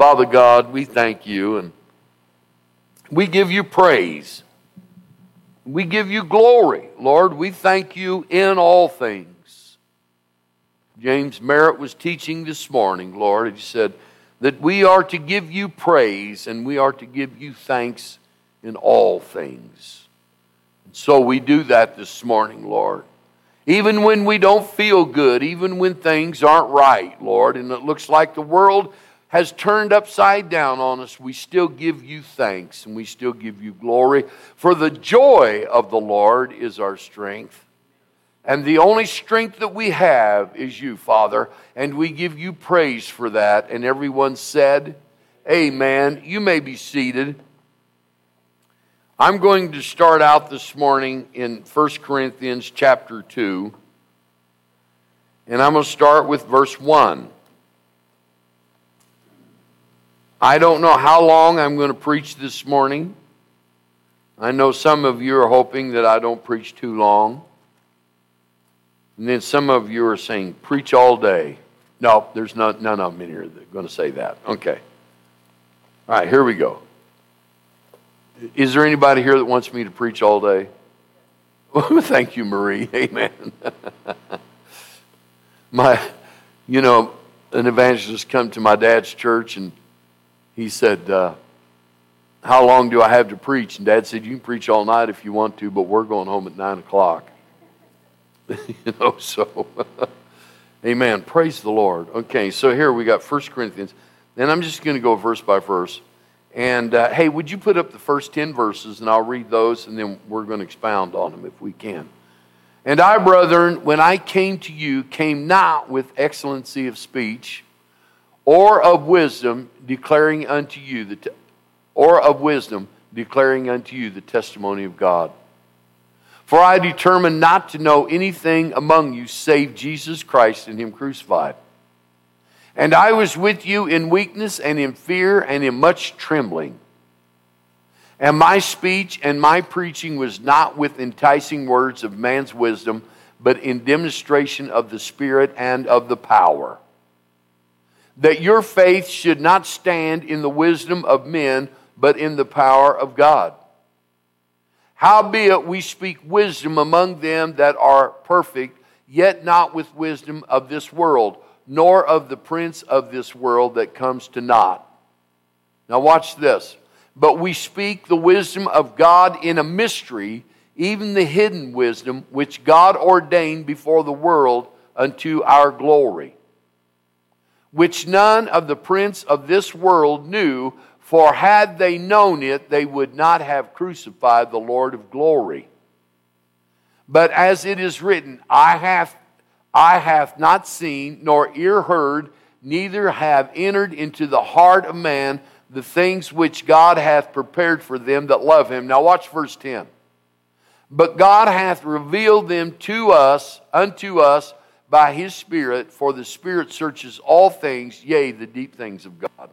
Father God, we thank you and we give you praise. We give you glory. Lord, we thank you in all things. James Merritt was teaching this morning, Lord. He said that we are to give you praise and we are to give you thanks in all things. And so we do that this morning, Lord. Even when we don't feel good, even when things aren't right, Lord, and it looks like the world has turned upside down on us, we still give you thanks and we still give you glory. For the joy of the Lord is our strength. And the only strength that we have is you, Father. And we give you praise for that. And everyone said, Amen. You may be seated. I'm going to start out this morning in 1 Corinthians chapter 2. And I'm going to start with verse 1. I don't know how long I'm going to preach this morning. I know some of you are hoping that I don't preach too long. And then some of you are saying, preach all day. No, there's not, none of them in here that are going to say that. Okay. All right, here we go. Is there anybody here that wants me to preach all day? Thank you, Marie. Amen. my, you know, an evangelist come to my dad's church and he said, uh, How long do I have to preach? And Dad said, You can preach all night if you want to, but we're going home at 9 o'clock. you know, so, amen. Praise the Lord. Okay, so here we got 1 Corinthians. And I'm just going to go verse by verse. And uh, hey, would you put up the first 10 verses and I'll read those and then we're going to expound on them if we can. And I, brethren, when I came to you, came not with excellency of speech or of wisdom declaring unto you the te- or of wisdom declaring unto you the testimony of God. For I determined not to know anything among you save Jesus Christ and him crucified. And I was with you in weakness and in fear and in much trembling. And my speech and my preaching was not with enticing words of man's wisdom, but in demonstration of the Spirit and of the power that your faith should not stand in the wisdom of men, but in the power of God. Howbeit we speak wisdom among them that are perfect, yet not with wisdom of this world, nor of the prince of this world that comes to naught. Now, watch this. But we speak the wisdom of God in a mystery, even the hidden wisdom which God ordained before the world unto our glory which none of the prince of this world knew, for had they known it, they would not have crucified the Lord of glory. But as it is written, I have I have not seen, nor ear heard, neither have entered into the heart of man the things which God hath prepared for them that love him. Now watch verse 10. But God hath revealed them to us, unto us, by his Spirit, for the Spirit searches all things, yea, the deep things of God.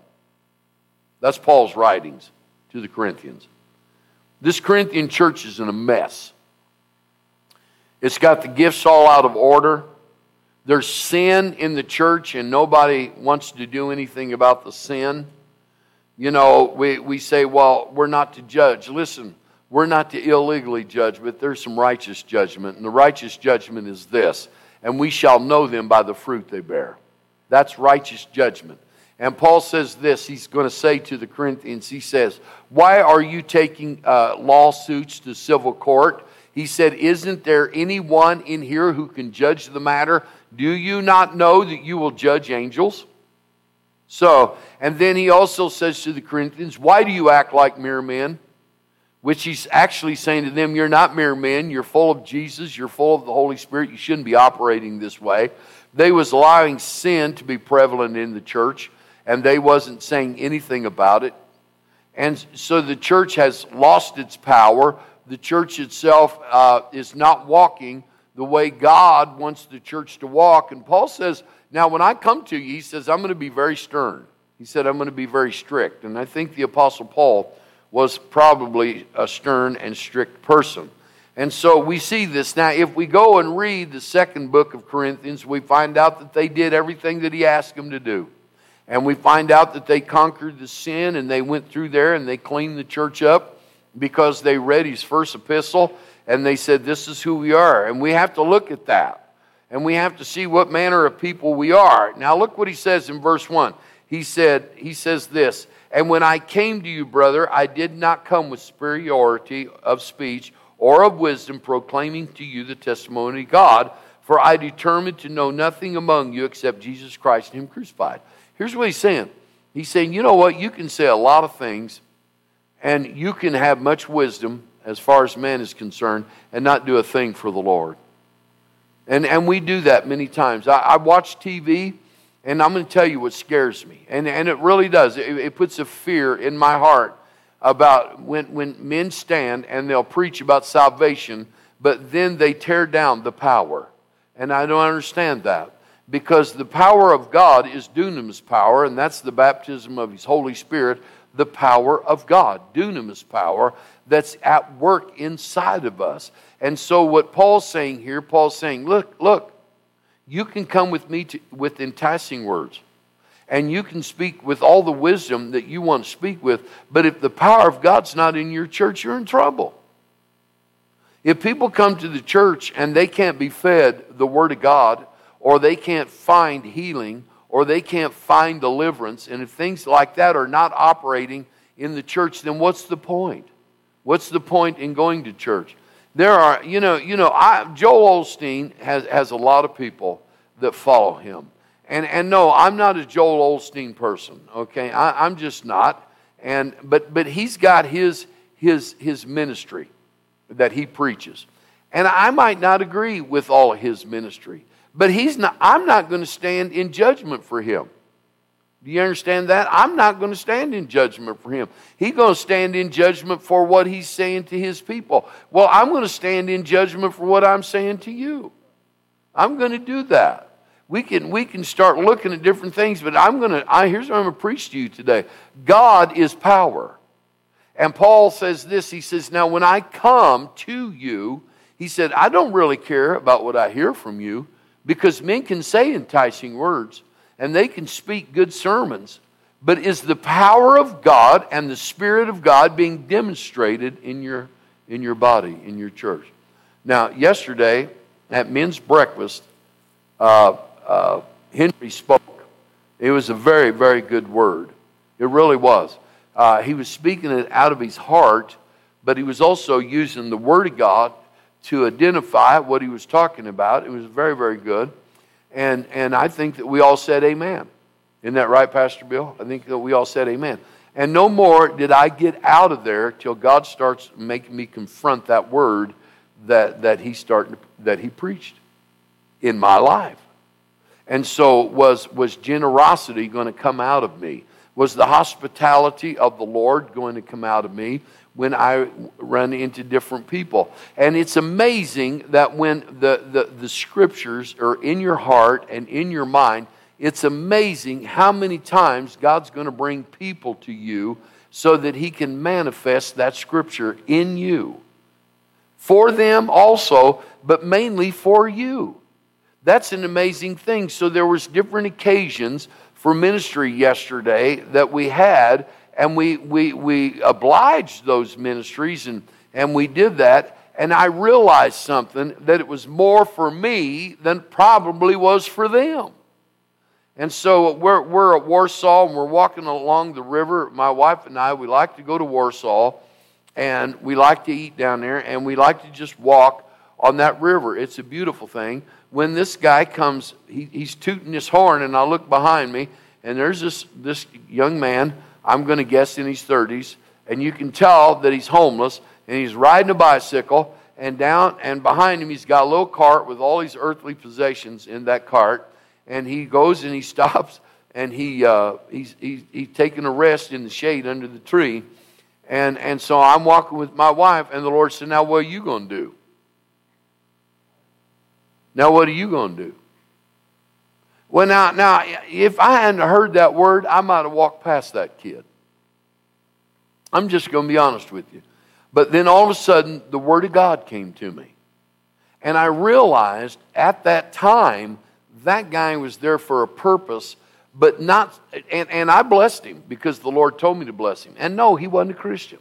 That's Paul's writings to the Corinthians. This Corinthian church is in a mess. It's got the gifts all out of order. There's sin in the church, and nobody wants to do anything about the sin. You know, we, we say, well, we're not to judge. Listen, we're not to illegally judge, but there's some righteous judgment. And the righteous judgment is this and we shall know them by the fruit they bear. That's righteous judgment. And Paul says this, he's going to say to the Corinthians, he says, Why are you taking uh, lawsuits to civil court? He said, Isn't there anyone in here who can judge the matter? Do you not know that you will judge angels? So, and then he also says to the Corinthians, Why do you act like mere men? Which he's actually saying to them, You're not mere men, you're full of Jesus, you're full of the Holy Spirit, you shouldn't be operating this way. They was allowing sin to be prevalent in the church, and they wasn't saying anything about it. And so the church has lost its power. The church itself uh, is not walking the way God wants the church to walk. And Paul says, Now, when I come to you, he says, I'm going to be very stern. He said, I'm going to be very strict. And I think the Apostle Paul was probably a stern and strict person. And so we see this. Now, if we go and read the second book of Corinthians, we find out that they did everything that he asked them to do. And we find out that they conquered the sin and they went through there and they cleaned the church up because they read his first epistle and they said, This is who we are. And we have to look at that. And we have to see what manner of people we are. Now look what he says in verse 1. He said, he says this, and when I came to you, brother, I did not come with superiority of speech or of wisdom, proclaiming to you the testimony of God, for I determined to know nothing among you except Jesus Christ and Him crucified. Here's what he's saying He's saying, you know what? You can say a lot of things, and you can have much wisdom as far as man is concerned, and not do a thing for the Lord. And, and we do that many times. I, I watch TV, and I'm going to tell you what scares me. And, and it really does. It, it puts a fear in my heart about when, when men stand and they'll preach about salvation, but then they tear down the power. And I don't understand that because the power of God is dunamis power, and that's the baptism of His Holy Spirit, the power of God, dunamis power that's at work inside of us. And so, what Paul's saying here, Paul's saying, look, look, you can come with me to, with enticing words, and you can speak with all the wisdom that you want to speak with, but if the power of God's not in your church, you're in trouble. If people come to the church and they can't be fed the Word of God, or they can't find healing or they can't find deliverance, and if things like that are not operating in the church, then what's the point? What's the point in going to church? There are, you know, you know, I, Joel Osteen has, has a lot of people that follow him. And, and no, I'm not a Joel Osteen person, okay? I, I'm just not. And, but, but he's got his, his, his ministry that he preaches. And I might not agree with all of his ministry. But he's not, I'm not going to stand in judgment for him. Do you understand that? I'm not going to stand in judgment for him. He's going to stand in judgment for what he's saying to his people. Well, I'm going to stand in judgment for what I'm saying to you. I'm going to do that. We can, we can start looking at different things, but I'm going to, I, here's what I'm going to preach to you today God is power. And Paul says this He says, Now, when I come to you, he said, I don't really care about what I hear from you. Because men can say enticing words and they can speak good sermons, but is the power of God and the Spirit of God being demonstrated in your, in your body, in your church? Now, yesterday at men's breakfast, uh, uh, Henry spoke. It was a very, very good word. It really was. Uh, he was speaking it out of his heart, but he was also using the Word of God to identify what he was talking about. It was very, very good. And, and I think that we all said amen. Isn't that right, Pastor Bill? I think that we all said amen. And no more did I get out of there till God starts making me confront that word that, that, he started, that he preached in my life. And so, was, was generosity going to come out of me? Was the hospitality of the Lord going to come out of me? When I run into different people. And it's amazing that when the, the, the scriptures are in your heart and in your mind, it's amazing how many times God's going to bring people to you so that He can manifest that scripture in you. For them also, but mainly for you. That's an amazing thing. So there was different occasions for ministry yesterday that we had and we, we, we obliged those ministries and, and we did that. And I realized something that it was more for me than probably was for them. And so we're, we're at Warsaw and we're walking along the river. My wife and I, we like to go to Warsaw and we like to eat down there and we like to just walk on that river. It's a beautiful thing. When this guy comes, he, he's tooting his horn and I look behind me and there's this, this young man I'm going to guess in his 30s, and you can tell that he's homeless, and he's riding a bicycle, and down and behind him he's got a little cart with all these earthly possessions in that cart, and he goes and he stops, and he uh, he's, he's he's taking a rest in the shade under the tree, and and so I'm walking with my wife, and the Lord said, "Now what are you going to do? Now what are you going to do?" Well, now, now, if I hadn't heard that word, I might have walked past that kid. I'm just going to be honest with you. But then all of a sudden, the Word of God came to me. And I realized at that time, that guy was there for a purpose, but not, and, and I blessed him because the Lord told me to bless him. And no, he wasn't a Christian.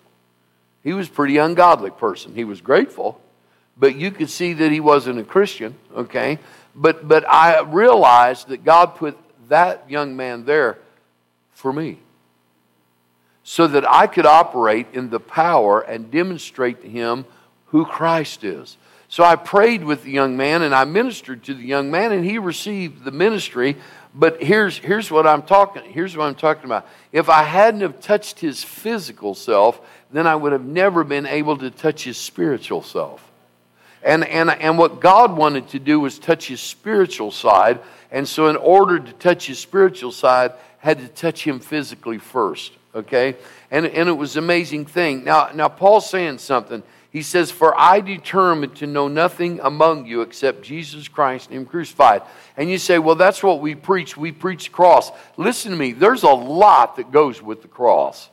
He was a pretty ungodly person. He was grateful, but you could see that he wasn't a Christian, okay? But, but I realized that God put that young man there for me so that I could operate in the power and demonstrate to him who Christ is. So I prayed with the young man and I ministered to the young man and he received the ministry. But here's, here's what I'm talking here's what I'm talking about. If I hadn't have touched his physical self, then I would have never been able to touch his spiritual self. And, and, and what God wanted to do was touch his spiritual side. And so, in order to touch his spiritual side, had to touch him physically first. Okay? And, and it was an amazing thing. Now, now, Paul's saying something. He says, For I determined to know nothing among you except Jesus Christ and Him crucified. And you say, Well, that's what we preach. We preach the cross. Listen to me, there's a lot that goes with the cross.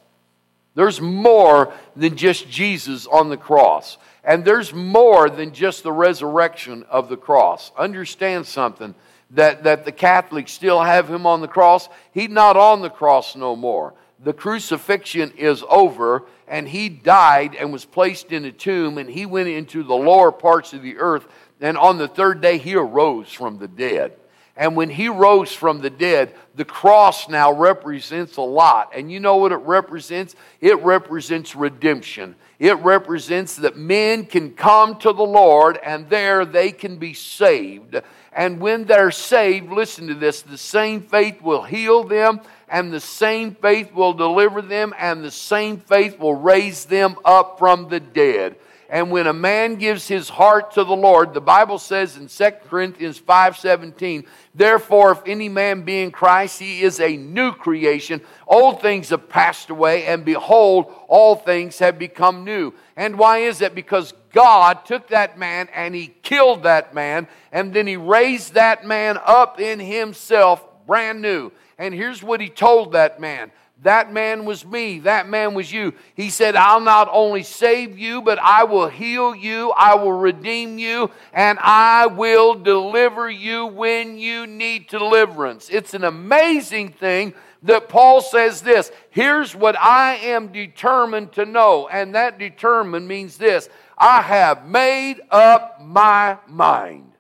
There's more than just Jesus on the cross. And there's more than just the resurrection of the cross. Understand something that, that the Catholics still have him on the cross. He's not on the cross no more the crucifixion is over and he died and was placed in a tomb and he went into the lower parts of the earth and on the third day he arose from the dead and when he rose from the dead the cross now represents a lot. And you know what it represents? It represents redemption. It represents that men can come to the lord and there they can be saved. And when they're saved listen to this the same faith will heal them and the same faith will deliver them, and the same faith will raise them up from the dead. And when a man gives his heart to the Lord, the Bible says in 2 Corinthians 5:17, therefore if any man be in Christ, he is a new creation. Old things have passed away, and behold, all things have become new. And why is that? Because God took that man and he killed that man, and then he raised that man up in himself brand new. And here's what he told that man that man was me. That man was you. He said, I'll not only save you, but I will heal you. I will redeem you. And I will deliver you when you need deliverance. It's an amazing thing that Paul says this. Here's what I am determined to know. And that determined means this I have made up my mind.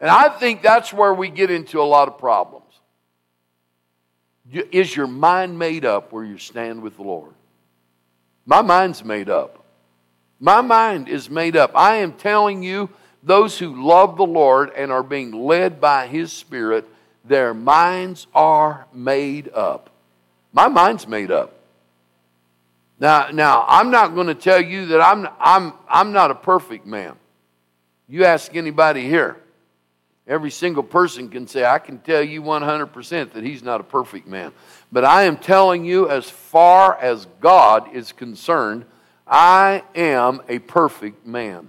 And I think that's where we get into a lot of problems. Is your mind made up where you stand with the Lord? My mind's made up. My mind is made up. I am telling you, those who love the Lord and are being led by His Spirit, their minds are made up. My mind's made up. Now, now I'm not going to tell you that I'm, I'm, I'm not a perfect man. You ask anybody here. Every single person can say, I can tell you 100% that he's not a perfect man. But I am telling you, as far as God is concerned, I am a perfect man.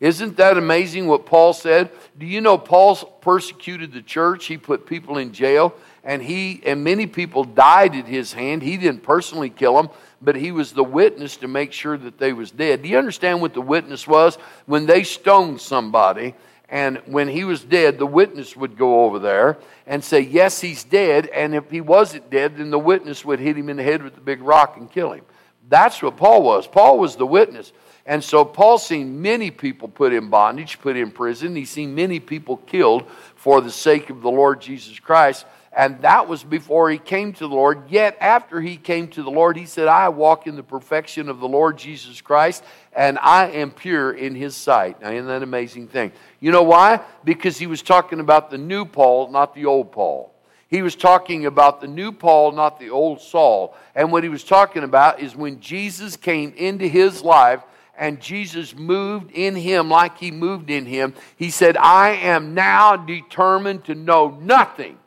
Isn't that amazing what Paul said? Do you know Paul persecuted the church? He put people in jail, and he and many people died at his hand. He didn't personally kill them, but he was the witness to make sure that they was dead. Do you understand what the witness was? When they stoned somebody, and when he was dead, the witness would go over there and say, Yes, he's dead. And if he wasn't dead, then the witness would hit him in the head with the big rock and kill him. That's what Paul was. Paul was the witness. And so Paul's seen many people put in bondage, put in prison. He's seen many people killed for the sake of the Lord Jesus Christ. And that was before he came to the Lord. Yet after he came to the Lord, he said, I walk in the perfection of the Lord Jesus Christ, and I am pure in his sight. Now, isn't that an amazing thing? You know why? Because he was talking about the new Paul, not the old Paul. He was talking about the new Paul, not the old Saul. And what he was talking about is when Jesus came into his life, and Jesus moved in him like he moved in him, he said, I am now determined to know nothing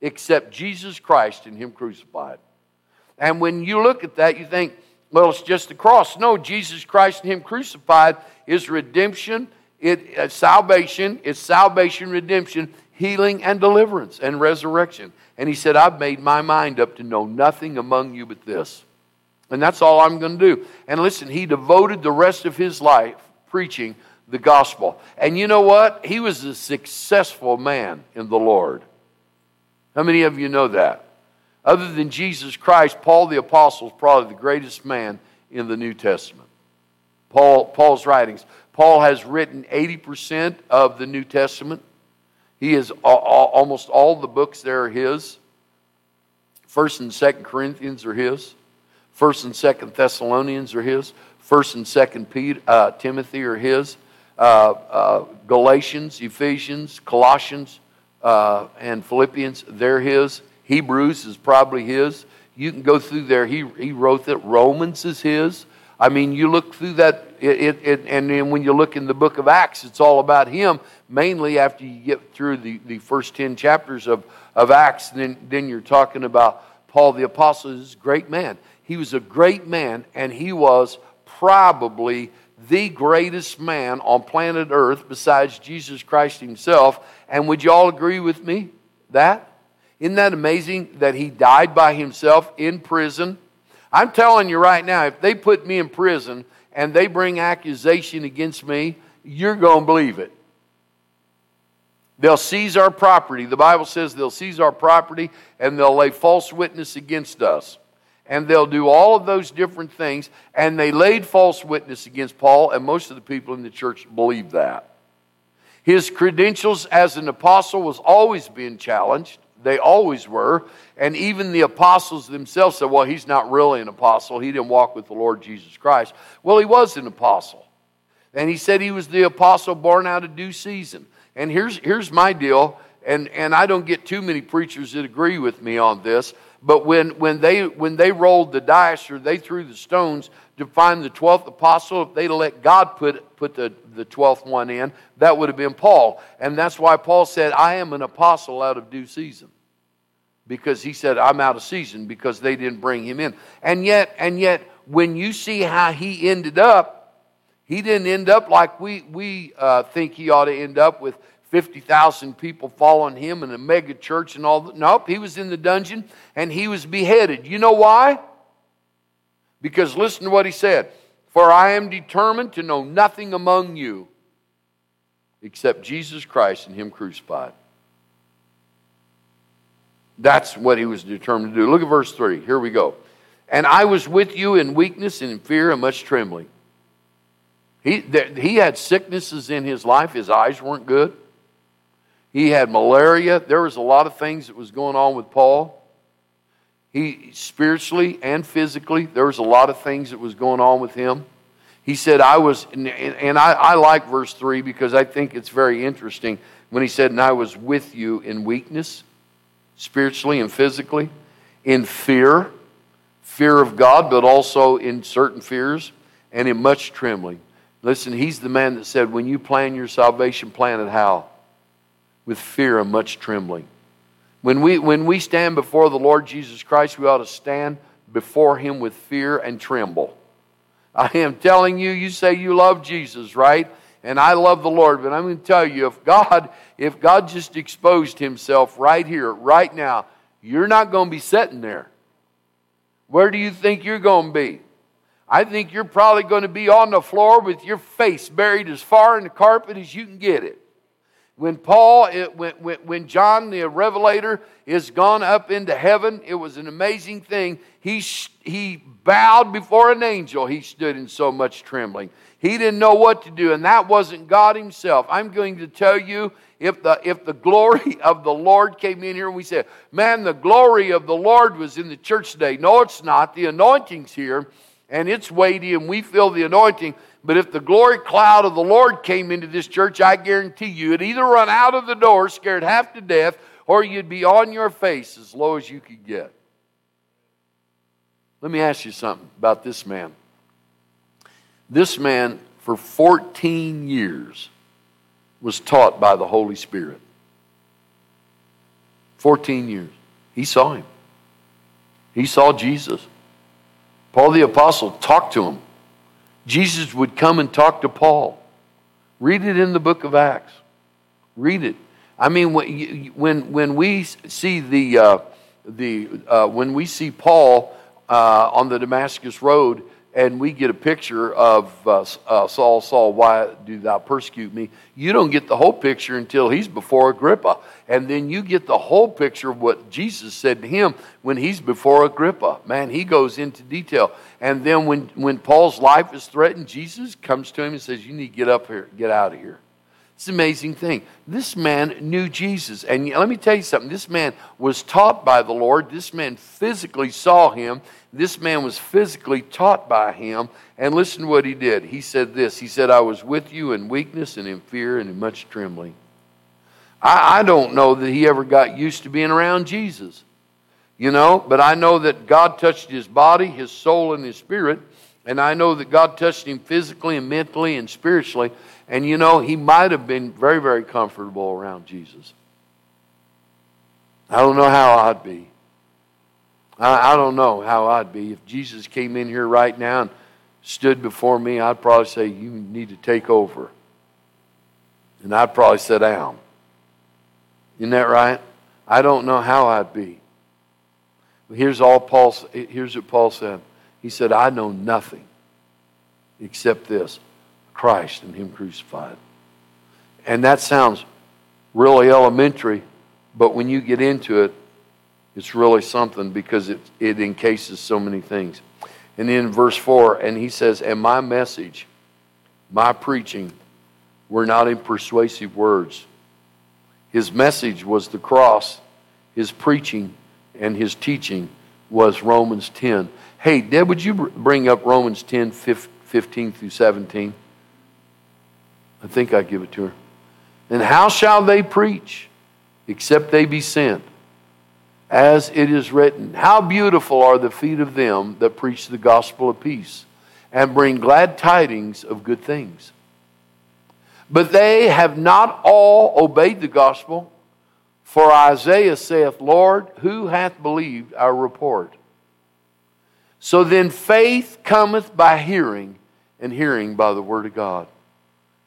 except Jesus Christ and Him crucified. And when you look at that, you think, well, it's just the cross. No, Jesus Christ and Him crucified is redemption, it, uh, salvation, it's salvation, redemption, healing, and deliverance, and resurrection. And He said, I've made my mind up to know nothing among you but this. And that's all I'm going to do. And listen, He devoted the rest of His life preaching the gospel. And you know what? He was a successful man in the Lord. How many of you know that? Other than Jesus Christ, Paul the Apostle is probably the greatest man in the New Testament. Paul, Paul's writings. Paul has written 80% of the New Testament. He is almost all the books there are his. First and Second Corinthians are his. First and Second Thessalonians are his. First and Second Peter, uh, Timothy are his. Uh, uh, Galatians, Ephesians, Colossians, uh, and Philippians, they're his. Hebrews is probably his. You can go through there. He, he wrote that. Romans is his. I mean, you look through that, it, it, it, and then when you look in the book of Acts, it's all about him, mainly after you get through the, the first 10 chapters of, of Acts. Then, then you're talking about Paul the Apostle, is a great man. He was a great man, and he was probably the greatest man on planet Earth besides Jesus Christ himself. And would you all agree with me that? Isn't that amazing that he died by himself in prison? I'm telling you right now, if they put me in prison and they bring accusation against me, you're going to believe it. They'll seize our property. The Bible says they'll seize our property and they'll lay false witness against us and they'll do all of those different things. And they laid false witness against Paul, and most of the people in the church believe that. His credentials as an apostle was always being challenged. They always were. And even the apostles themselves said, well, he's not really an apostle. He didn't walk with the Lord Jesus Christ. Well, he was an apostle. And he said he was the apostle born out of due season. And here's, here's my deal, and, and I don't get too many preachers that agree with me on this. But when, when, they, when they rolled the dice or they threw the stones to find the 12th apostle, if they'd let God put, put the, the 12th one in, that would have been Paul. And that's why Paul said, I am an apostle out of due season. Because he said, I'm out of season because they didn't bring him in. And yet, and yet, when you see how he ended up, he didn't end up like we, we uh, think he ought to end up with 50,000 people following him and a mega church and all that. Nope, he was in the dungeon and he was beheaded. You know why? Because listen to what he said For I am determined to know nothing among you except Jesus Christ and him crucified. That's what he was determined to do. Look at verse 3. Here we go. And I was with you in weakness and in fear and much trembling. He, he had sicknesses in his life. His eyes weren't good. He had malaria. There was a lot of things that was going on with Paul. He spiritually and physically, there was a lot of things that was going on with him. He said, I was, and, and I, I like verse 3 because I think it's very interesting when he said, And I was with you in weakness, spiritually and physically, in fear, fear of God, but also in certain fears, and in much trembling. Listen, he's the man that said, When you plan your salvation, plan it how? with fear and much trembling. When we, when we stand before the Lord Jesus Christ, we ought to stand before Him with fear and tremble. I am telling you, you say you love Jesus, right? And I love the Lord, but I'm going to tell you, if God, if God just exposed Himself right here, right now, you're not going to be sitting there. Where do you think you're going to be? I think you're probably going to be on the floor with your face buried as far in the carpet as you can get it. When Paul, when, when John the Revelator is gone up into heaven, it was an amazing thing. He, he bowed before an angel. He stood in so much trembling. He didn't know what to do, and that wasn't God Himself. I'm going to tell you if the, if the glory of the Lord came in here and we said, Man, the glory of the Lord was in the church today. No, it's not. The anointing's here, and it's weighty, and we feel the anointing. But if the glory cloud of the Lord came into this church, I guarantee you it'd either run out of the door scared half to death, or you'd be on your face as low as you could get. Let me ask you something about this man. This man, for 14 years, was taught by the Holy Spirit. 14 years. He saw him. He saw Jesus. Paul the Apostle talked to him. Jesus would come and talk to Paul. Read it in the book of Acts. Read it. I mean, when, when we see the, uh, the uh, when we see Paul uh, on the Damascus Road and we get a picture of uh, uh, Saul, Saul, why do thou persecute me? You don't get the whole picture until he's before Agrippa. And then you get the whole picture of what Jesus said to him when he's before Agrippa. Man, he goes into detail. And then when, when Paul's life is threatened, Jesus comes to him and says, You need to get up here, get out of here. It's an amazing thing. This man knew Jesus. And let me tell you something. This man was taught by the Lord. This man physically saw him. This man was physically taught by him. And listen to what he did. He said this He said, I was with you in weakness and in fear and in much trembling. I, I don't know that he ever got used to being around Jesus, you know, but I know that God touched his body, his soul, and his spirit. And I know that God touched him physically and mentally and spiritually. And you know, he might have been very, very comfortable around Jesus. I don't know how I'd be. I, I don't know how I'd be. If Jesus came in here right now and stood before me, I'd probably say, You need to take over. And I'd probably sit down. Isn't that right? I don't know how I'd be. Here's all Paul here's what Paul said. He said, I know nothing except this Christ and Him crucified. And that sounds really elementary, but when you get into it, it's really something because it, it encases so many things. And in verse 4, and he says, And my message, my preaching, were not in persuasive words. His message was the cross, his preaching and his teaching was Romans 10. Hey, Deb, would you bring up Romans 10, 15 through 17? I think I give it to her. And how shall they preach except they be sent? As it is written, How beautiful are the feet of them that preach the gospel of peace and bring glad tidings of good things. But they have not all obeyed the gospel. For Isaiah saith, Lord, who hath believed our report? So then faith cometh by hearing, and hearing by the word of God.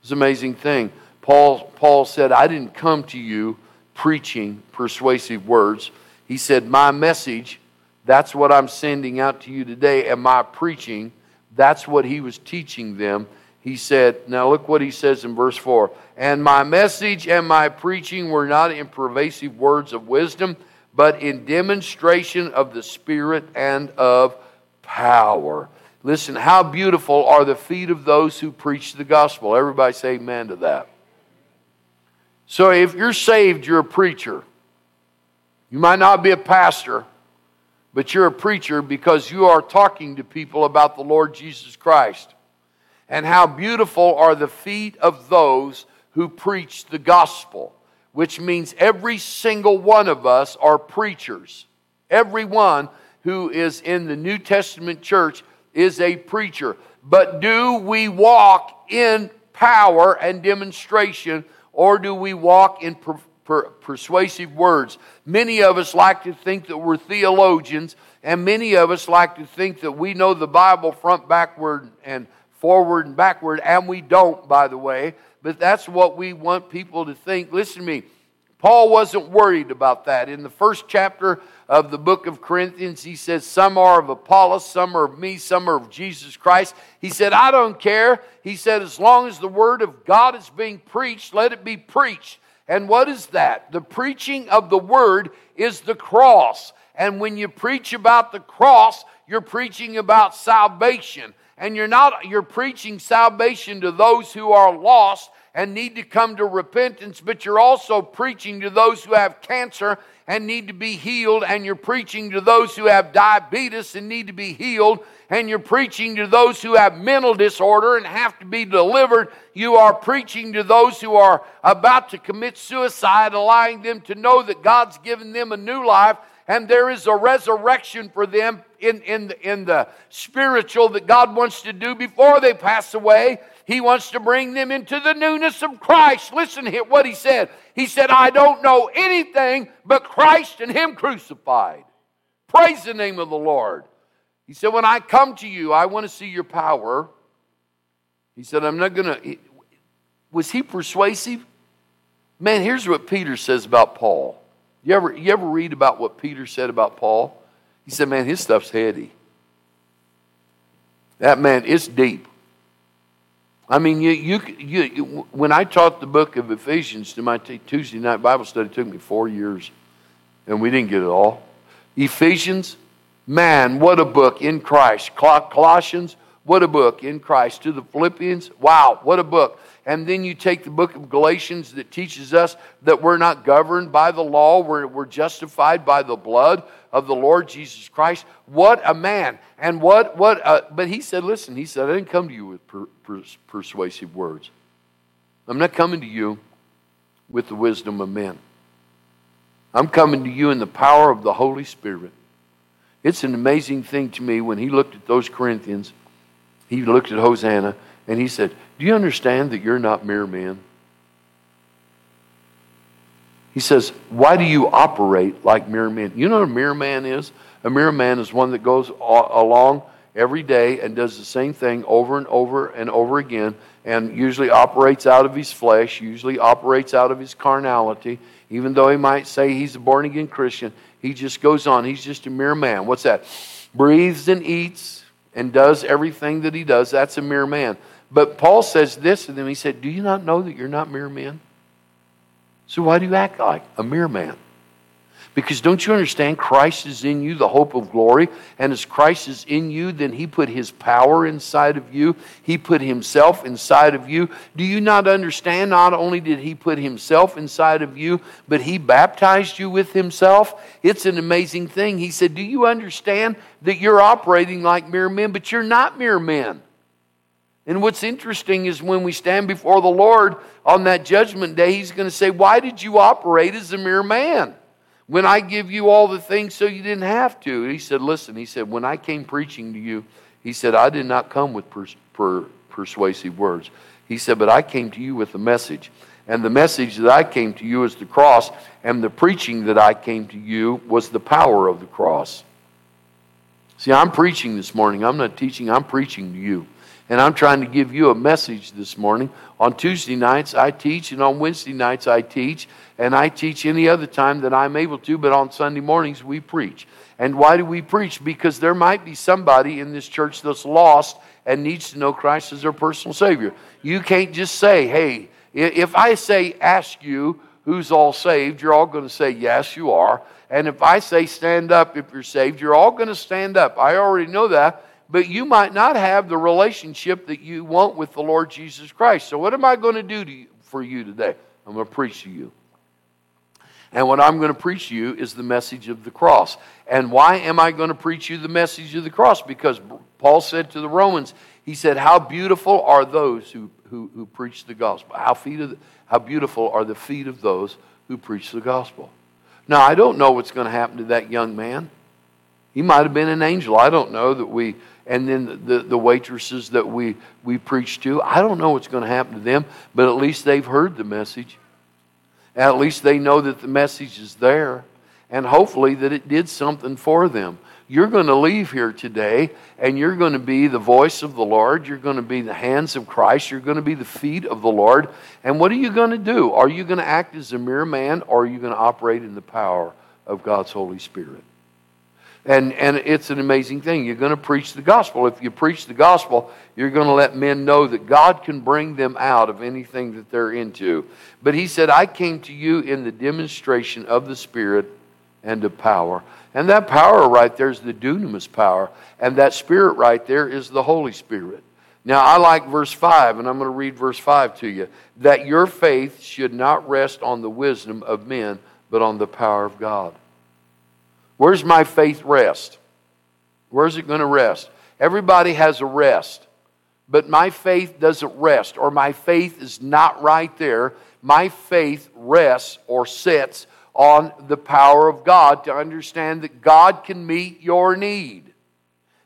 It's an amazing thing. Paul, Paul said, I didn't come to you preaching persuasive words. He said, My message, that's what I'm sending out to you today, and my preaching, that's what he was teaching them. He said, Now look what he says in verse 4 And my message and my preaching were not in pervasive words of wisdom, but in demonstration of the Spirit and of power. Listen, how beautiful are the feet of those who preach the gospel. Everybody say amen to that. So if you're saved, you're a preacher. You might not be a pastor, but you're a preacher because you are talking to people about the Lord Jesus Christ. And how beautiful are the feet of those who preach the gospel, which means every single one of us are preachers. Everyone who is in the New Testament church is a preacher. But do we walk in power and demonstration, or do we walk in per, persuasive words? Many of us like to think that we're theologians, and many of us like to think that we know the Bible front, backward, and forward and backward, and we don't, by the way. But that's what we want people to think. Listen to me. Paul wasn't worried about that. In the first chapter of the book of Corinthians, he says, Some are of Apollos, some are of me, some are of Jesus Christ. He said, I don't care. He said, As long as the word of God is being preached, let it be preached. And what is that? The preaching of the word is the cross. And when you preach about the cross, you're preaching about salvation. And you're not, you're preaching salvation to those who are lost and need to come to repentance, but you're also preaching to those who have cancer and need to be healed, and you're preaching to those who have diabetes and need to be healed, and you're preaching to those who have mental disorder and have to be delivered. You are preaching to those who are about to commit suicide, allowing them to know that God's given them a new life and there is a resurrection for them in, in, in the spiritual that God wants to do before they pass away. He wants to bring them into the newness of Christ. Listen to what he said. He said, I don't know anything but Christ and Him crucified. Praise the name of the Lord. He said, When I come to you, I want to see your power. He said, I'm not going to. Was he persuasive? Man, here's what Peter says about Paul. You ever, you ever read about what Peter said about Paul? He said, Man, his stuff's heady. That man, it's deep. I mean, you, you, you, when I taught the book of Ephesians to my t- Tuesday night Bible study, it took me four years, and we didn't get it all. Ephesians, man, what a book in Christ. Colossians, what a book in Christ. To the Philippians, wow, what a book. And then you take the book of Galatians that teaches us that we're not governed by the law, we're, we're justified by the blood of the Lord Jesus Christ. What a man. And what, what, uh, but he said, listen, he said, I didn't come to you with per, per, persuasive words. I'm not coming to you with the wisdom of men. I'm coming to you in the power of the Holy Spirit. It's an amazing thing to me when he looked at those Corinthians, he looked at Hosanna, and he said, Do you understand that you're not mere men? He says, Why do you operate like mere men? You know what a mere man is? A mere man is one that goes along every day and does the same thing over and over and over again and usually operates out of his flesh, usually operates out of his carnality. Even though he might say he's a born again Christian, he just goes on. He's just a mere man. What's that? Breathes and eats and does everything that he does. That's a mere man. But Paul says this to them. He said, Do you not know that you're not mere men? So why do you act like a mere man? Because don't you understand Christ is in you, the hope of glory? And as Christ is in you, then He put His power inside of you. He put Himself inside of you. Do you not understand? Not only did He put Himself inside of you, but He baptized you with Himself. It's an amazing thing. He said, Do you understand that you're operating like mere men, but you're not mere men? And what's interesting is when we stand before the Lord on that judgment day, He's going to say, Why did you operate as a mere man? When I give you all the things so you didn't have to. he said, Listen, he said, When I came preaching to you, he said, I did not come with pers- per- persuasive words. He said, But I came to you with a message. And the message that I came to you is the cross, and the preaching that I came to you was the power of the cross. See, I'm preaching this morning. I'm not teaching, I'm preaching to you. And I'm trying to give you a message this morning. On Tuesday nights, I teach, and on Wednesday nights, I teach. And I teach any other time that I'm able to, but on Sunday mornings, we preach. And why do we preach? Because there might be somebody in this church that's lost and needs to know Christ as their personal Savior. You can't just say, hey, if I say, ask you who's all saved, you're all going to say, yes, you are. And if I say, stand up if you're saved, you're all going to stand up. I already know that but you might not have the relationship that you want with the Lord Jesus Christ. So, what am I going to do to you, for you today? I'm going to preach to you. And what I'm going to preach to you is the message of the cross. And why am I going to preach you the message of the cross? Because Paul said to the Romans, he said, How beautiful are those who, who, who preach the gospel? How, feet the, how beautiful are the feet of those who preach the gospel? Now, I don't know what's going to happen to that young man. He might have been an angel. I don't know that we and then the, the waitresses that we, we preach to. I don't know what's going to happen to them, but at least they've heard the message. At least they know that the message is there, and hopefully that it did something for them. You're going to leave here today, and you're going to be the voice of the Lord. You're going to be the hands of Christ. You're going to be the feet of the Lord. And what are you going to do? Are you going to act as a mere man, or are you going to operate in the power of God's Holy Spirit? And, and it's an amazing thing. You're going to preach the gospel. If you preach the gospel, you're going to let men know that God can bring them out of anything that they're into. But he said, I came to you in the demonstration of the Spirit and of power. And that power right there is the dunamis power. And that Spirit right there is the Holy Spirit. Now, I like verse 5, and I'm going to read verse 5 to you. That your faith should not rest on the wisdom of men, but on the power of God. Where's my faith rest? Where's it going to rest? Everybody has a rest, but my faith doesn't rest, or my faith is not right there. My faith rests or sits on the power of God to understand that God can meet your need.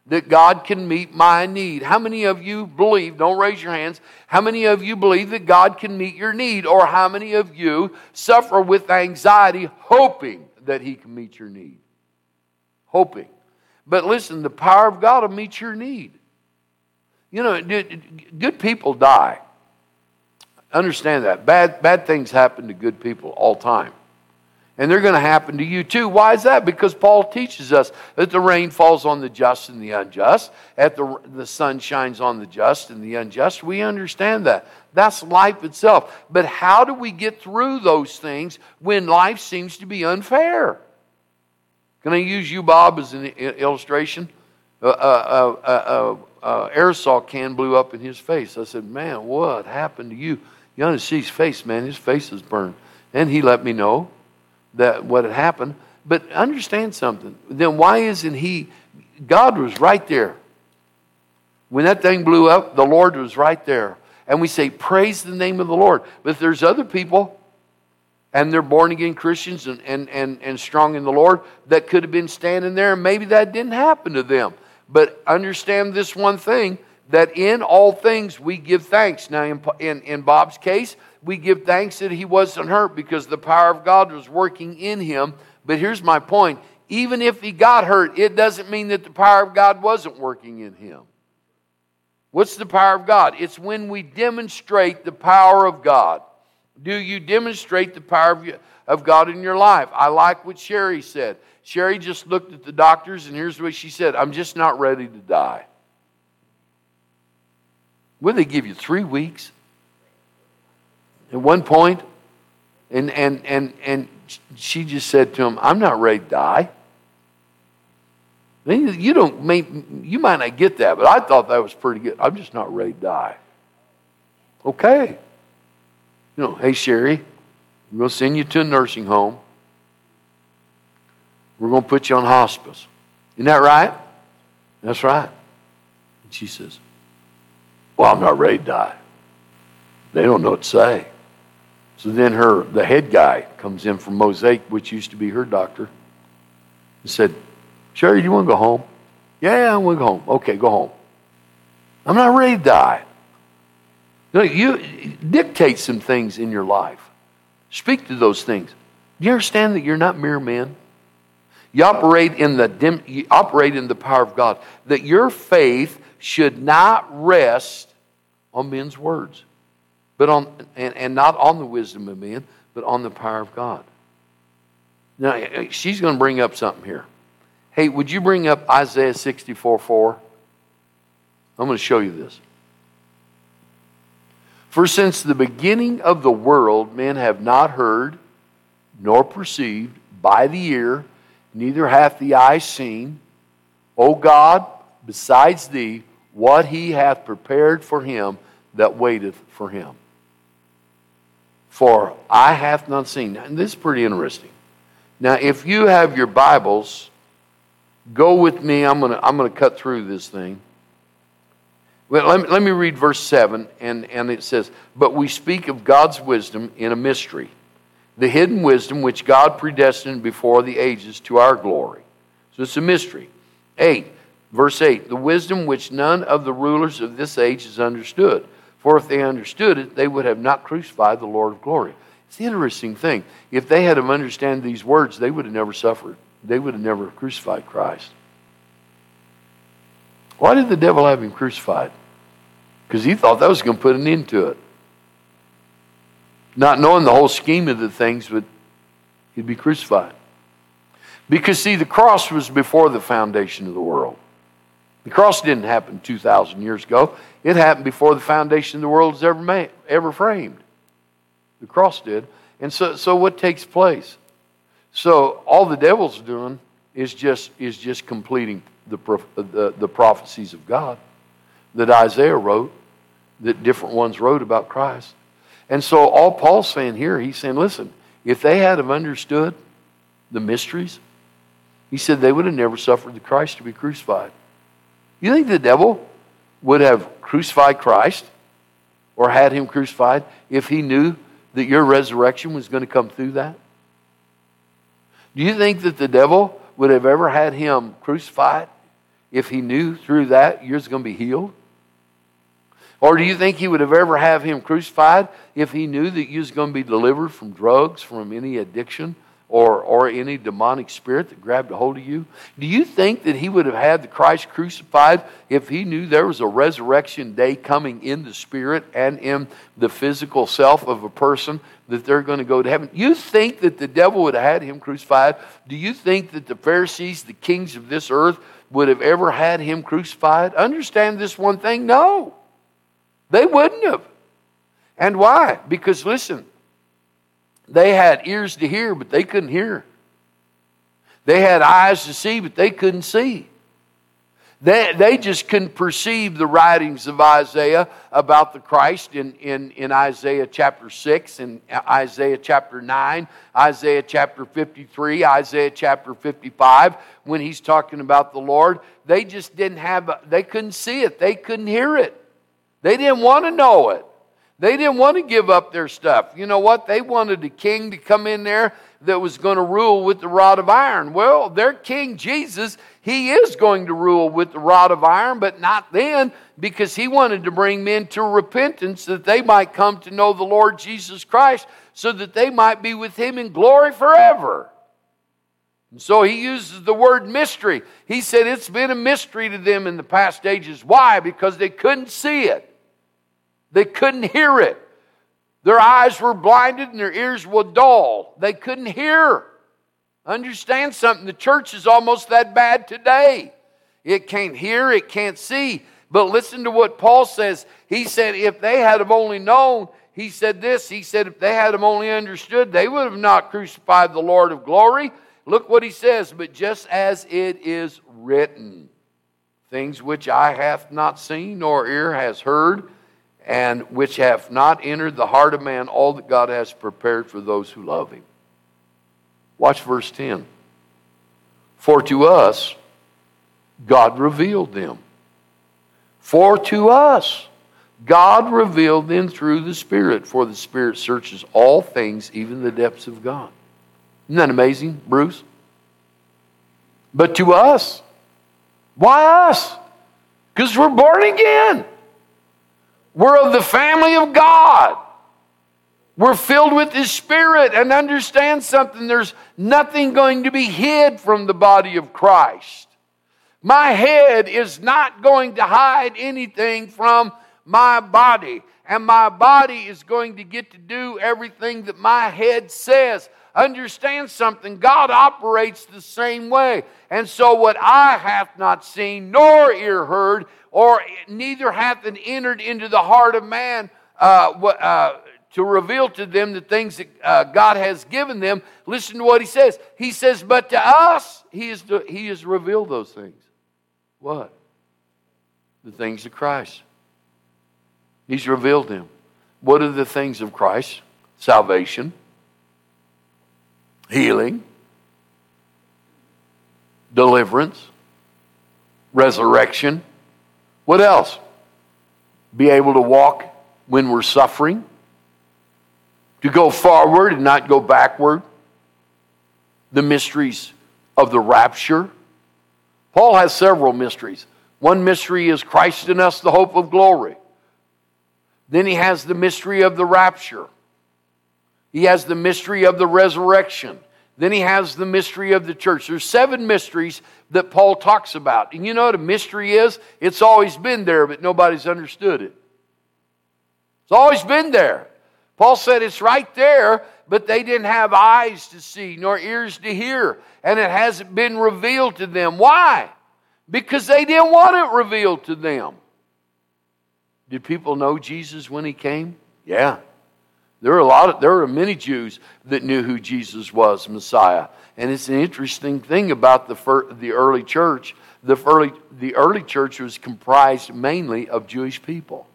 That God can meet my need. How many of you believe, don't raise your hands, how many of you believe that God can meet your need? Or how many of you suffer with anxiety hoping that He can meet your need? Hoping. But listen, the power of God will meet your need. You know, good people die. Understand that. Bad, bad things happen to good people all time. And they're going to happen to you too. Why is that? Because Paul teaches us that the rain falls on the just and the unjust, that the, the sun shines on the just and the unjust. We understand that. That's life itself. But how do we get through those things when life seems to be unfair? Can I use you, Bob, as an illustration? Uh, uh, uh, aerosol can blew up in his face. I said, Man, what happened to you? You ought to see his face, man. His face is burned. And he let me know that what had happened. But understand something. Then why isn't he? God was right there. When that thing blew up, the Lord was right there. And we say, Praise the name of the Lord. But if there's other people, and they're born again Christians and, and, and, and strong in the Lord, that could have been standing there, and maybe that didn't happen to them. But understand this one thing that in all things we give thanks. Now, in, in, in, Bob's case, we give thanks that he wasn't hurt because the power of God was working in him. But here's my point even if he got hurt, it doesn't mean that the power of God wasn't working in him. What's the power of God? It's when we demonstrate the power of God. Do you demonstrate the power of, God in your life? I like what Sherry said. Sherry just looked at the doctors, and here's what she said I'm just not ready to die. Would they give you three weeks? At one point, and, and, and, and she just said to him, I'm not ready to die. You don't you might not get that, but I thought that was pretty good. I'm just not ready to die. Okay. You know, hey Sherry, we're going to send you to a nursing home. We're going to put you on hospice. Isn't that right? That's right. And she says, Well, I'm not ready to die. They don't know what to say. So then her the head guy comes in from Mosaic, which used to be her doctor, and said, Sherry, do you want to go home? Yeah, I want to go home. Okay, go home. I'm not ready to die. You dictate some things in your life. Speak to those things. Do you understand that you're not mere men? You operate in the dim, you operate in the power of God. That your faith should not rest on men's words, but on and, and not on the wisdom of men, but on the power of God. Now eh, eh, she's going to bring up something here. Hey, would you bring up Isaiah 64 4? I'm going to show you this. For since the beginning of the world, men have not heard, nor perceived by the ear, neither hath the eye seen, O God, besides thee, what he hath prepared for him that waiteth for him. For I hath not seen. And this is pretty interesting. Now, if you have your Bibles, go with me. I'm going to I'm going to cut through this thing. Let me, let me read verse 7, and, and it says, But we speak of God's wisdom in a mystery the hidden wisdom which God predestined before the ages to our glory. So it's a mystery. 8, verse 8 the wisdom which none of the rulers of this age has understood. For if they understood it, they would have not crucified the Lord of glory. It's the interesting thing. If they had to understand these words, they would have never suffered. They would have never crucified Christ. Why did the devil have him crucified? Because he thought that was going to put an end to it not knowing the whole scheme of the things, but he'd be crucified. Because, see, the cross was before the foundation of the world. The cross didn't happen 2,000 years ago. It happened before the foundation of the world was ever, made, ever framed. The cross did. And so, so what takes place? So all the devil's doing is just, is just completing the, the, the prophecies of God that Isaiah wrote, that different ones wrote about Christ. And so all Paul's saying here, he's saying, listen, if they had have understood the mysteries, he said they would have never suffered the Christ to be crucified. You think the devil would have crucified Christ or had him crucified if he knew that your resurrection was going to come through that? Do you think that the devil would have ever had him crucified if he knew through that you're going to be healed? Or do you think he would have ever have him crucified if he knew that you was going to be delivered from drugs, from any addiction, or, or any demonic spirit that grabbed a hold of you? Do you think that he would have had the Christ crucified if he knew there was a resurrection day coming in the spirit and in the physical self of a person that they're going to go to heaven? You think that the devil would have had him crucified? Do you think that the Pharisees, the kings of this earth, would have ever had him crucified? Understand this one thing? No. They wouldn't have. And why? Because listen, they had ears to hear, but they couldn't hear. They had eyes to see, but they couldn't see. They, they just couldn't perceive the writings of Isaiah about the Christ in, in, in Isaiah chapter 6 and Isaiah chapter 9, Isaiah chapter 53, Isaiah chapter 55, when he's talking about the Lord. They just didn't have, they couldn't see it, they couldn't hear it, they didn't want to know it. They didn't want to give up their stuff. You know what? They wanted a king to come in there that was going to rule with the rod of iron. Well, their king, Jesus, he is going to rule with the rod of iron, but not then because he wanted to bring men to repentance that they might come to know the Lord Jesus Christ so that they might be with him in glory forever. And so he uses the word mystery. He said it's been a mystery to them in the past ages. Why? Because they couldn't see it. They couldn't hear it. Their eyes were blinded and their ears were dull. They couldn't hear. Understand something. The church is almost that bad today. It can't hear, it can't see. But listen to what Paul says. He said, if they had have only known, he said this, he said, if they had have only understood, they would have not crucified the Lord of glory. Look what he says, but just as it is written, things which eye hath not seen, nor ear has heard, and which have not entered the heart of man all that God has prepared for those who love him. Watch verse 10. For to us, God revealed them. For to us, God revealed them through the Spirit, for the Spirit searches all things, even the depths of God. Isn't that amazing, Bruce? But to us, why us? Because we're born again. We're of the family of God. We're filled with His Spirit and understand something. There's nothing going to be hid from the body of Christ. My head is not going to hide anything from my body, and my body is going to get to do everything that my head says. Understand something, God operates the same way. And so, what eye hath not seen, nor ear heard, or neither hath it entered into the heart of man uh, uh, to reveal to them the things that uh, God has given them. Listen to what he says. He says, But to us, he, is to, he has revealed those things. What? The things of Christ. He's revealed them. What are the things of Christ? Salvation, healing, deliverance, resurrection. What else? Be able to walk when we're suffering, to go forward and not go backward. The mysteries of the rapture. Paul has several mysteries. One mystery is Christ in us, the hope of glory. Then he has the mystery of the rapture. He has the mystery of the resurrection. Then he has the mystery of the church. There's seven mysteries that Paul talks about. And you know what a mystery is? It's always been there, but nobody's understood it. It's always been there. Paul said it's right there, but they didn't have eyes to see nor ears to hear, and it hasn't been revealed to them. Why? Because they didn't want it revealed to them. Did people know Jesus when he came? Yeah. There are a lot of, there are many Jews that knew who Jesus was, Messiah. And it's an interesting thing about the, the early church. The early, the early church was comprised mainly of Jewish people.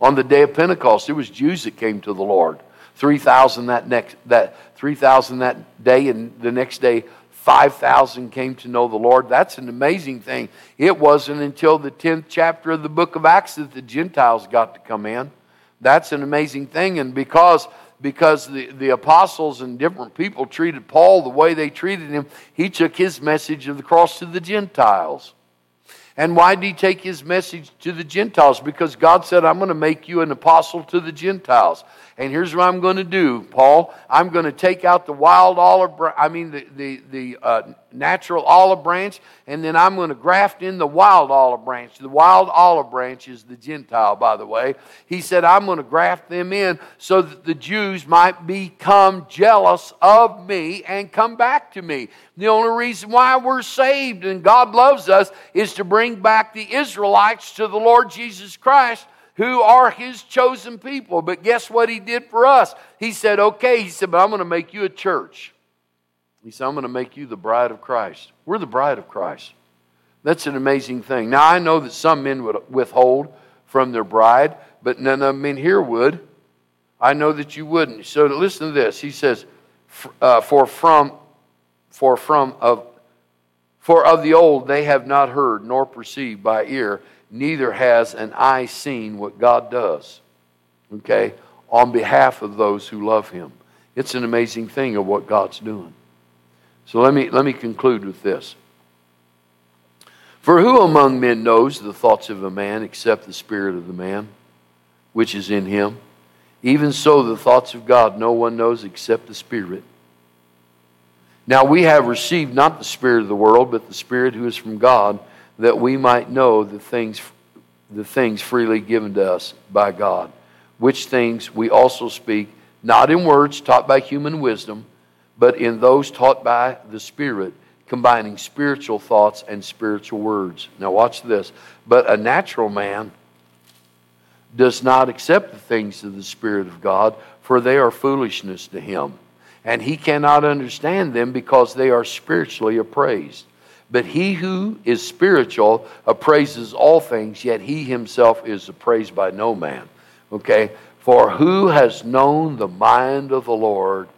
On the day of Pentecost, it was Jews that came to the Lord. 3,000 that next that 3,000 that day and the next day 5,000 came to know the Lord. That's an amazing thing. It wasn't until the 10th chapter of the book of Acts that the Gentiles got to come in. That's an amazing thing. And because, because the, the apostles and different people treated Paul the way they treated him, he took his message of the cross to the Gentiles. And why did he take his message to the Gentiles? Because God said, I'm going to make you an apostle to the Gentiles. And here's what I'm going to do, Paul. I'm going to take out the wild olive, I mean, the, the, the uh, natural olive branch, and then I'm going to graft in the wild olive branch. The wild olive branch is the Gentile, by the way. He said, I'm going to graft them in so that the Jews might become jealous of me and come back to me. The only reason why we're saved and God loves us is to bring back the Israelites to the Lord Jesus Christ who are his chosen people. But guess what he did for us? He said, okay, he said, but I'm going to make you a church. He said, I'm going to make you the bride of Christ. We're the bride of Christ. That's an amazing thing. Now, I know that some men would withhold from their bride, but none of men here would. I know that you wouldn't. So listen to this. He says, uh, for from, for from of, for of the old they have not heard nor perceived by ear, neither has an eye seen what God does, okay, on behalf of those who love Him. It's an amazing thing of what God's doing. So let me, let me conclude with this. For who among men knows the thoughts of a man except the spirit of the man which is in him? Even so, the thoughts of God no one knows except the Spirit. Now we have received not the Spirit of the world, but the Spirit who is from God that we might know the things, the things freely given to us by God, which things we also speak, not in words taught by human wisdom, but in those taught by the Spirit, combining spiritual thoughts and spiritual words. Now, watch this. But a natural man does not accept the things of the Spirit of God, for they are foolishness to him. And he cannot understand them because they are spiritually appraised. But he who is spiritual appraises all things, yet he himself is appraised by no man. Okay? For who has known the mind of the Lord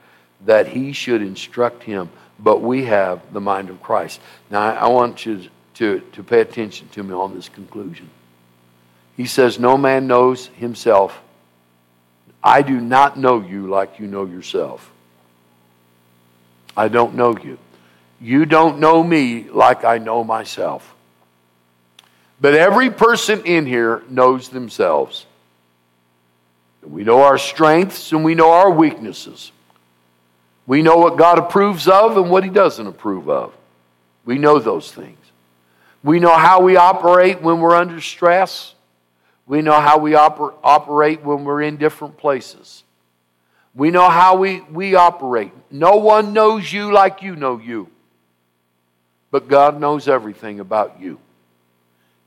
that he should instruct him? But we have the mind of Christ. Now, I want you to, to pay attention to me on this conclusion. He says, No man knows himself. I do not know you like you know yourself. I don't know you. You don't know me like I know myself. But every person in here knows themselves. We know our strengths and we know our weaknesses. We know what God approves of and what He doesn't approve of. We know those things. We know how we operate when we're under stress. We know how we oper- operate when we're in different places. We know how we, we operate. No one knows you like you know you. But God knows everything about you.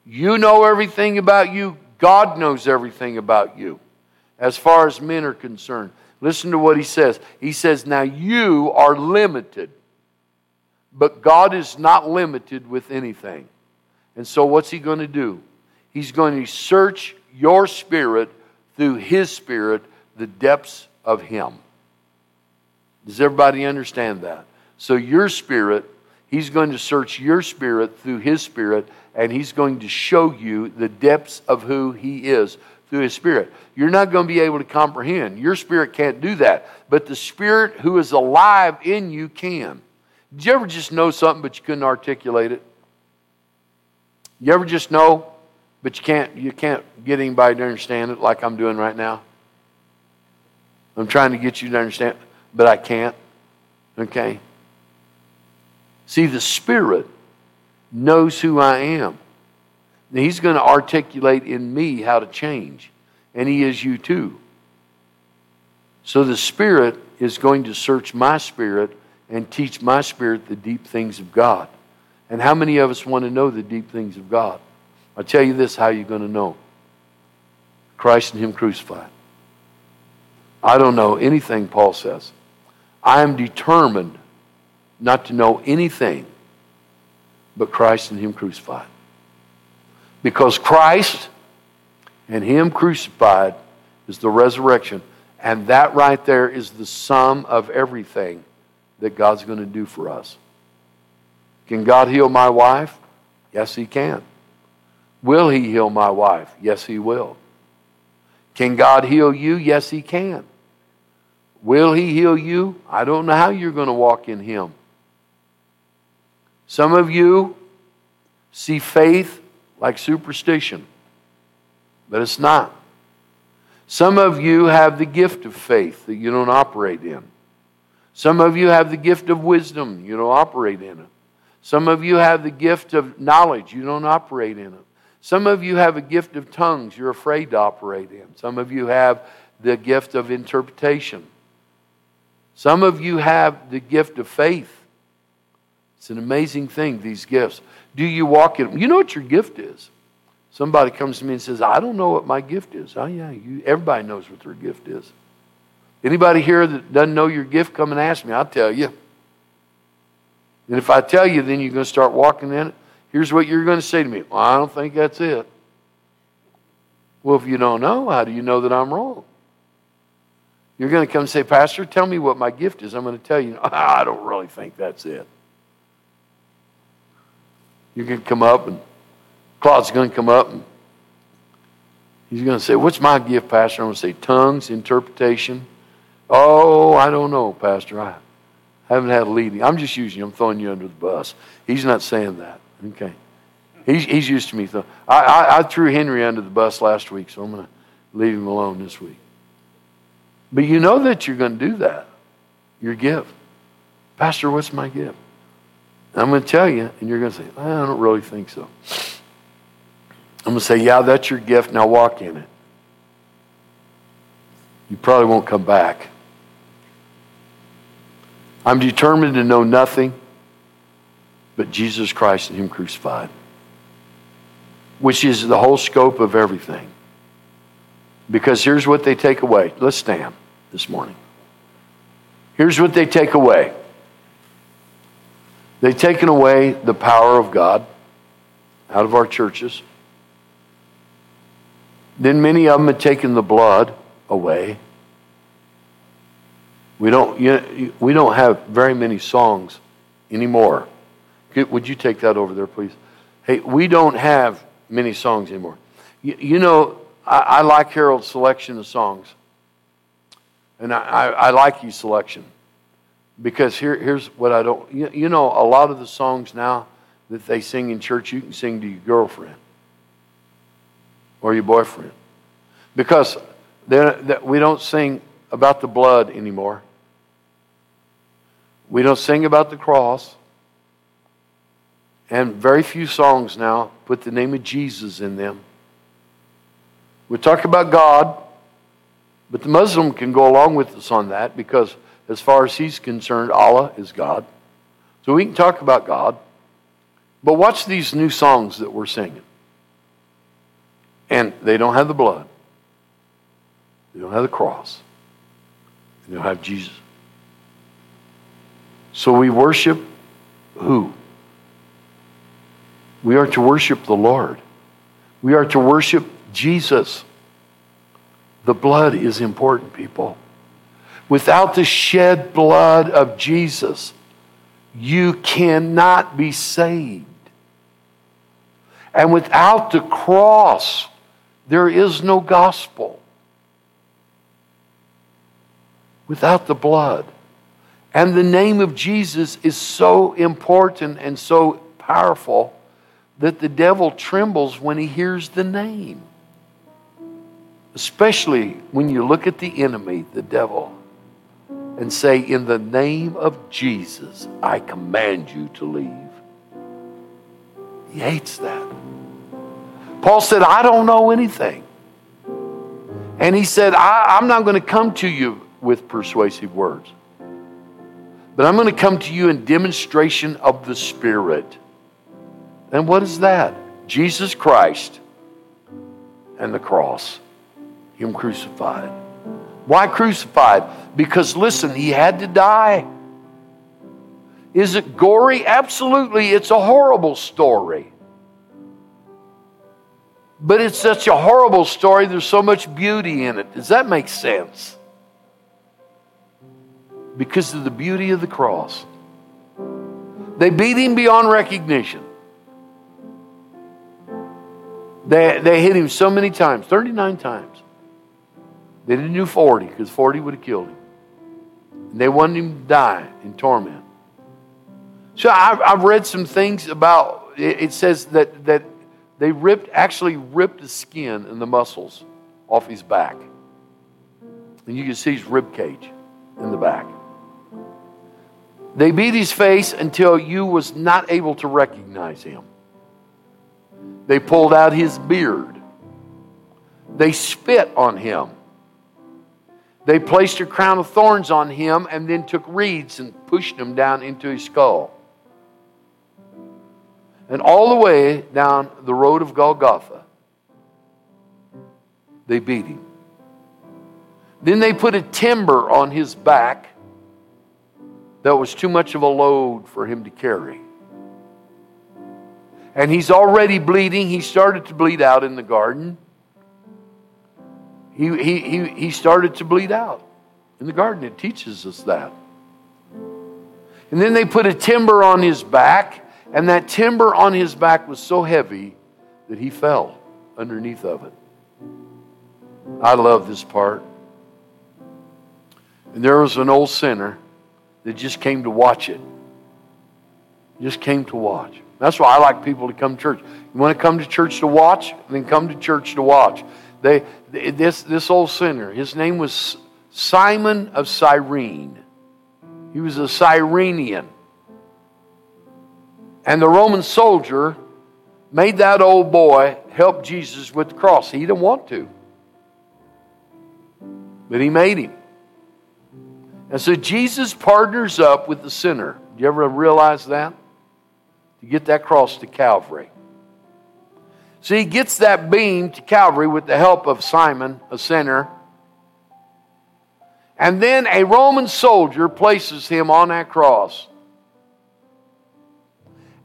You know everything about you. God knows everything about you as far as men are concerned. Listen to what he says. He says, Now you are limited, but God is not limited with anything. And so, what's he going to do? He's going to search your spirit through his spirit, the depths of him. Does everybody understand that? So, your spirit He's going to search your spirit through His Spirit, and He's going to show you the depths of who He is through His Spirit. You're not going to be able to comprehend. Your spirit can't do that. But the Spirit who is alive in you can. Did you ever just know something but you couldn't articulate it? You ever just know, but you can't you can't get anybody to understand it like I'm doing right now? I'm trying to get you to understand, but I can't. Okay? See, the Spirit knows who I am. He's going to articulate in me how to change. And He is you too. So the Spirit is going to search my spirit and teach my spirit the deep things of God. And how many of us want to know the deep things of God? I'll tell you this how you're going to know Christ and Him crucified. I don't know anything Paul says. I am determined not to know anything but Christ and Him crucified. Because Christ and Him crucified is the resurrection. And that right there is the sum of everything that God's going to do for us. Can God heal my wife? Yes, He can. Will He heal my wife? Yes, He will. Can God heal you? Yes, He can. Will He heal you? I don't know how you're going to walk in Him. Some of you see faith like superstition, but it's not. Some of you have the gift of faith that you don't operate in. Some of you have the gift of wisdom, you don't operate in it. Some of you have the gift of knowledge, you don't operate in it. Some of you have a gift of tongues you're afraid to operate in. Some of you have the gift of interpretation. Some of you have the gift of faith. It's an amazing thing, these gifts. Do you walk in them? You know what your gift is. Somebody comes to me and says, I don't know what my gift is. Oh, yeah, you, everybody knows what their gift is. Anybody here that doesn't know your gift, come and ask me. I'll tell you. And if I tell you, then you're going to start walking in it. Here's what you're going to say to me well, I don't think that's it. Well, if you don't know, how do you know that I'm wrong? You're going to come and say, Pastor, tell me what my gift is. I'm going to tell you, I don't really think that's it. Going to come up, and Claude's going to come up, and he's going to say, What's my gift, Pastor? I'm going to say, Tongues, interpretation. Oh, I don't know, Pastor. I haven't had a leading. I'm just using you. I'm throwing you under the bus. He's not saying that. Okay. He's, he's used to me. Th- I, I, I threw Henry under the bus last week, so I'm going to leave him alone this week. But you know that you're going to do that. Your gift. Pastor, what's my gift? I'm going to tell you, and you're going to say, I don't really think so. I'm going to say, yeah, that's your gift. Now walk in it. You probably won't come back. I'm determined to know nothing but Jesus Christ and Him crucified, which is the whole scope of everything. Because here's what they take away. Let's stand this morning. Here's what they take away they've taken away the power of God out of our churches. Then many of them have taken the blood away. We don't, you know, we don't have very many songs anymore would you take that over there, please? Hey, we don't have many songs anymore. You, you know, I, I, like Harold's selection of songs. And I, I, I like his selection. Because here, here's what I don't. You, you know, a lot of the songs now that they sing in church, you can sing to your girlfriend or your boyfriend. Because we don't sing about the blood anymore. We don't sing about the cross. And very few songs now put the name of Jesus in them. We talk about God, but the Muslim can go along with us on that because, as far as he's concerned, Allah is God. So we can talk about God. But watch these new songs that we're singing. And they don't have the blood, they don't have the cross, they don't have Jesus. So we worship who? We are to worship the Lord. We are to worship Jesus. The blood is important, people. Without the shed blood of Jesus, you cannot be saved. And without the cross, there is no gospel. Without the blood. And the name of Jesus is so important and so powerful that the devil trembles when he hears the name. Especially when you look at the enemy, the devil, and say, In the name of Jesus, I command you to leave. He hates that. Paul said, I don't know anything. And he said, I, am not going to come to you with persuasive words, but I'm going to come to you in demonstration of the Spirit. And what is that? Jesus Christ and the cross, Him crucified. Why crucified? Because listen, He had to die. Is it gory? Absolutely. It's a horrible story. But it's such a horrible story, there's so much beauty in it. Does that make sense? Because of the beauty of the cross. They beat him beyond recognition. They, they hit him so many times 39 times. They didn't do 40 because 40 would have killed him. And they wanted him to die in torment. So I've, I've read some things about it, it says that, that they ripped, actually ripped the skin and the muscles off his back. And you can see his rib cage in the back. They beat his face until you was not able to recognize him. They pulled out his beard. They spit on him. They placed a crown of thorns on him and then took reeds and pushed them down into his skull. And all the way down the road of Golgotha, they beat him. Then they put a timber on his back that was too much of a load for him to carry. And he's already bleeding. He started to bleed out in the garden. He, he, he, started to bleed out in the garden. It teaches us that. And then they put a timber on his back and that timber on his back was so heavy that he fell underneath of it. I love this part. And there was an old sinner that just came to watch it. Just came to watch. That's why I like people to come to church. You want to come to church to watch? Then come to church to watch. They, this, this old sinner, his name was Simon of Cyrene. He was a Cyrenian. And the Roman soldier made that old boy help Jesus with the cross. He didn't want to, but he made him. And so Jesus partners up with the sinner. Do you ever realize that? To get that cross to Calvary. So he gets that beam to Calvary with the help of Simon, a sinner. And then a Roman soldier places him on that cross.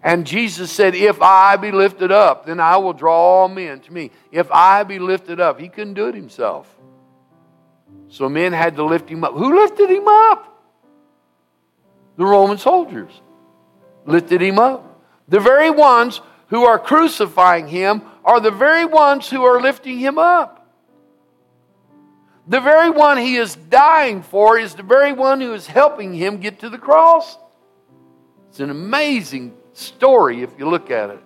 And Jesus said, If I be lifted up, then I will draw all men to me. If I be lifted up. He couldn't do it himself. So men had to lift him up. Who lifted him up? The Roman soldiers lifted him up. The very ones who are crucifying him are the very ones who are lifting him up. The very one he is dying for is the very one who is helping him get to the cross. It's an amazing story if you look at it.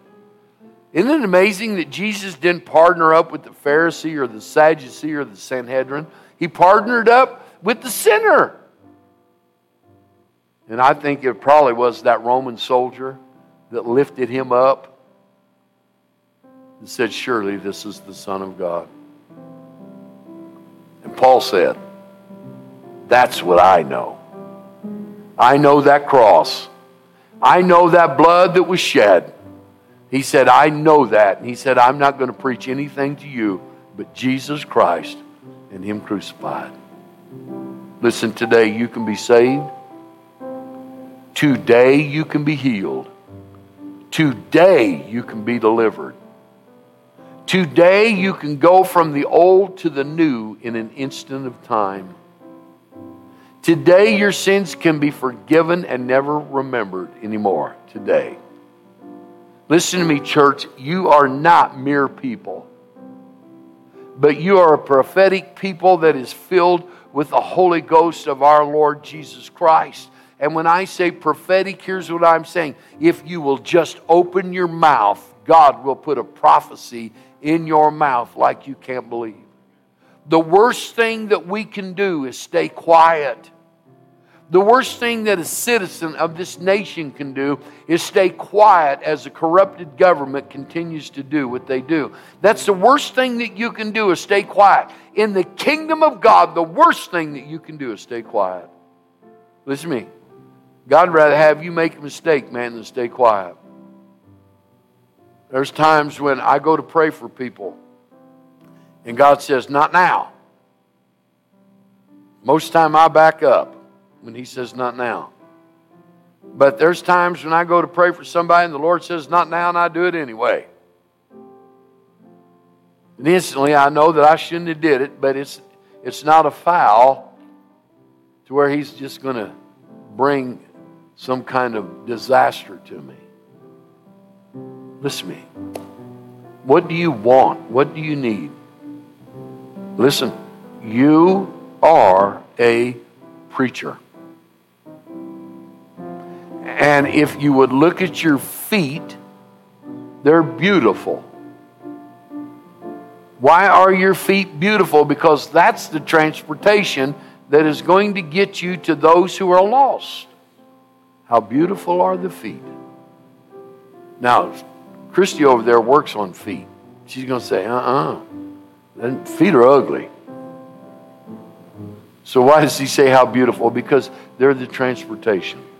Isn't it amazing that Jesus didn't partner up with the Pharisee or the Sadducee or the Sanhedrin? He partnered up with the sinner. And I think it probably was that Roman soldier that lifted him up and said, Surely this is the Son of God. And Paul said, That's what I know. I know that cross. I know that blood that was shed. He said, I know that. And he said, I'm not going to preach anything to you but Jesus Christ and Him crucified. Listen, today you can be saved. Today you can be healed. Today you can be delivered. Today you can go from the old to the new in an instant of time. Today, your sins can be forgiven and never remembered anymore. Today. Listen to me, church. You are not mere people, but you are a prophetic people that is filled with the Holy Ghost of our Lord Jesus Christ. And when I say prophetic, here's what I'm saying. If you will just open your mouth, God will put a prophecy in your mouth like you can't believe. The worst thing that we can do is stay quiet. The worst thing that a citizen of this nation can do is stay quiet as a corrupted government continues to do what they do. That's the worst thing that you can do is stay quiet. In the kingdom of God, the worst thing that you can do is stay quiet. Listen to me. God would rather have you make a mistake, man, than stay quiet. There's times when I go to pray for people, and God says, Not now. Most time I back up when He says, Not now. But there's times when I go to pray for somebody and the Lord says, Not now, and I do it anyway. And instantly I know that I shouldn't have did it, but it's, it's not a foul to where He's just going to bring some kind of disaster to me. Listen to me. What do you want? What do you need? Listen, you are a preacher. And if you would look at your feet, they're beautiful. Why are your feet beautiful? Because that's the transportation that is going to get you to those who are lost. How beautiful are the feet. Now, Christy over there works on feet. She's going to say, uh uh-uh. uh. Feet are ugly. So, why does he say how beautiful? Because they're the transportation.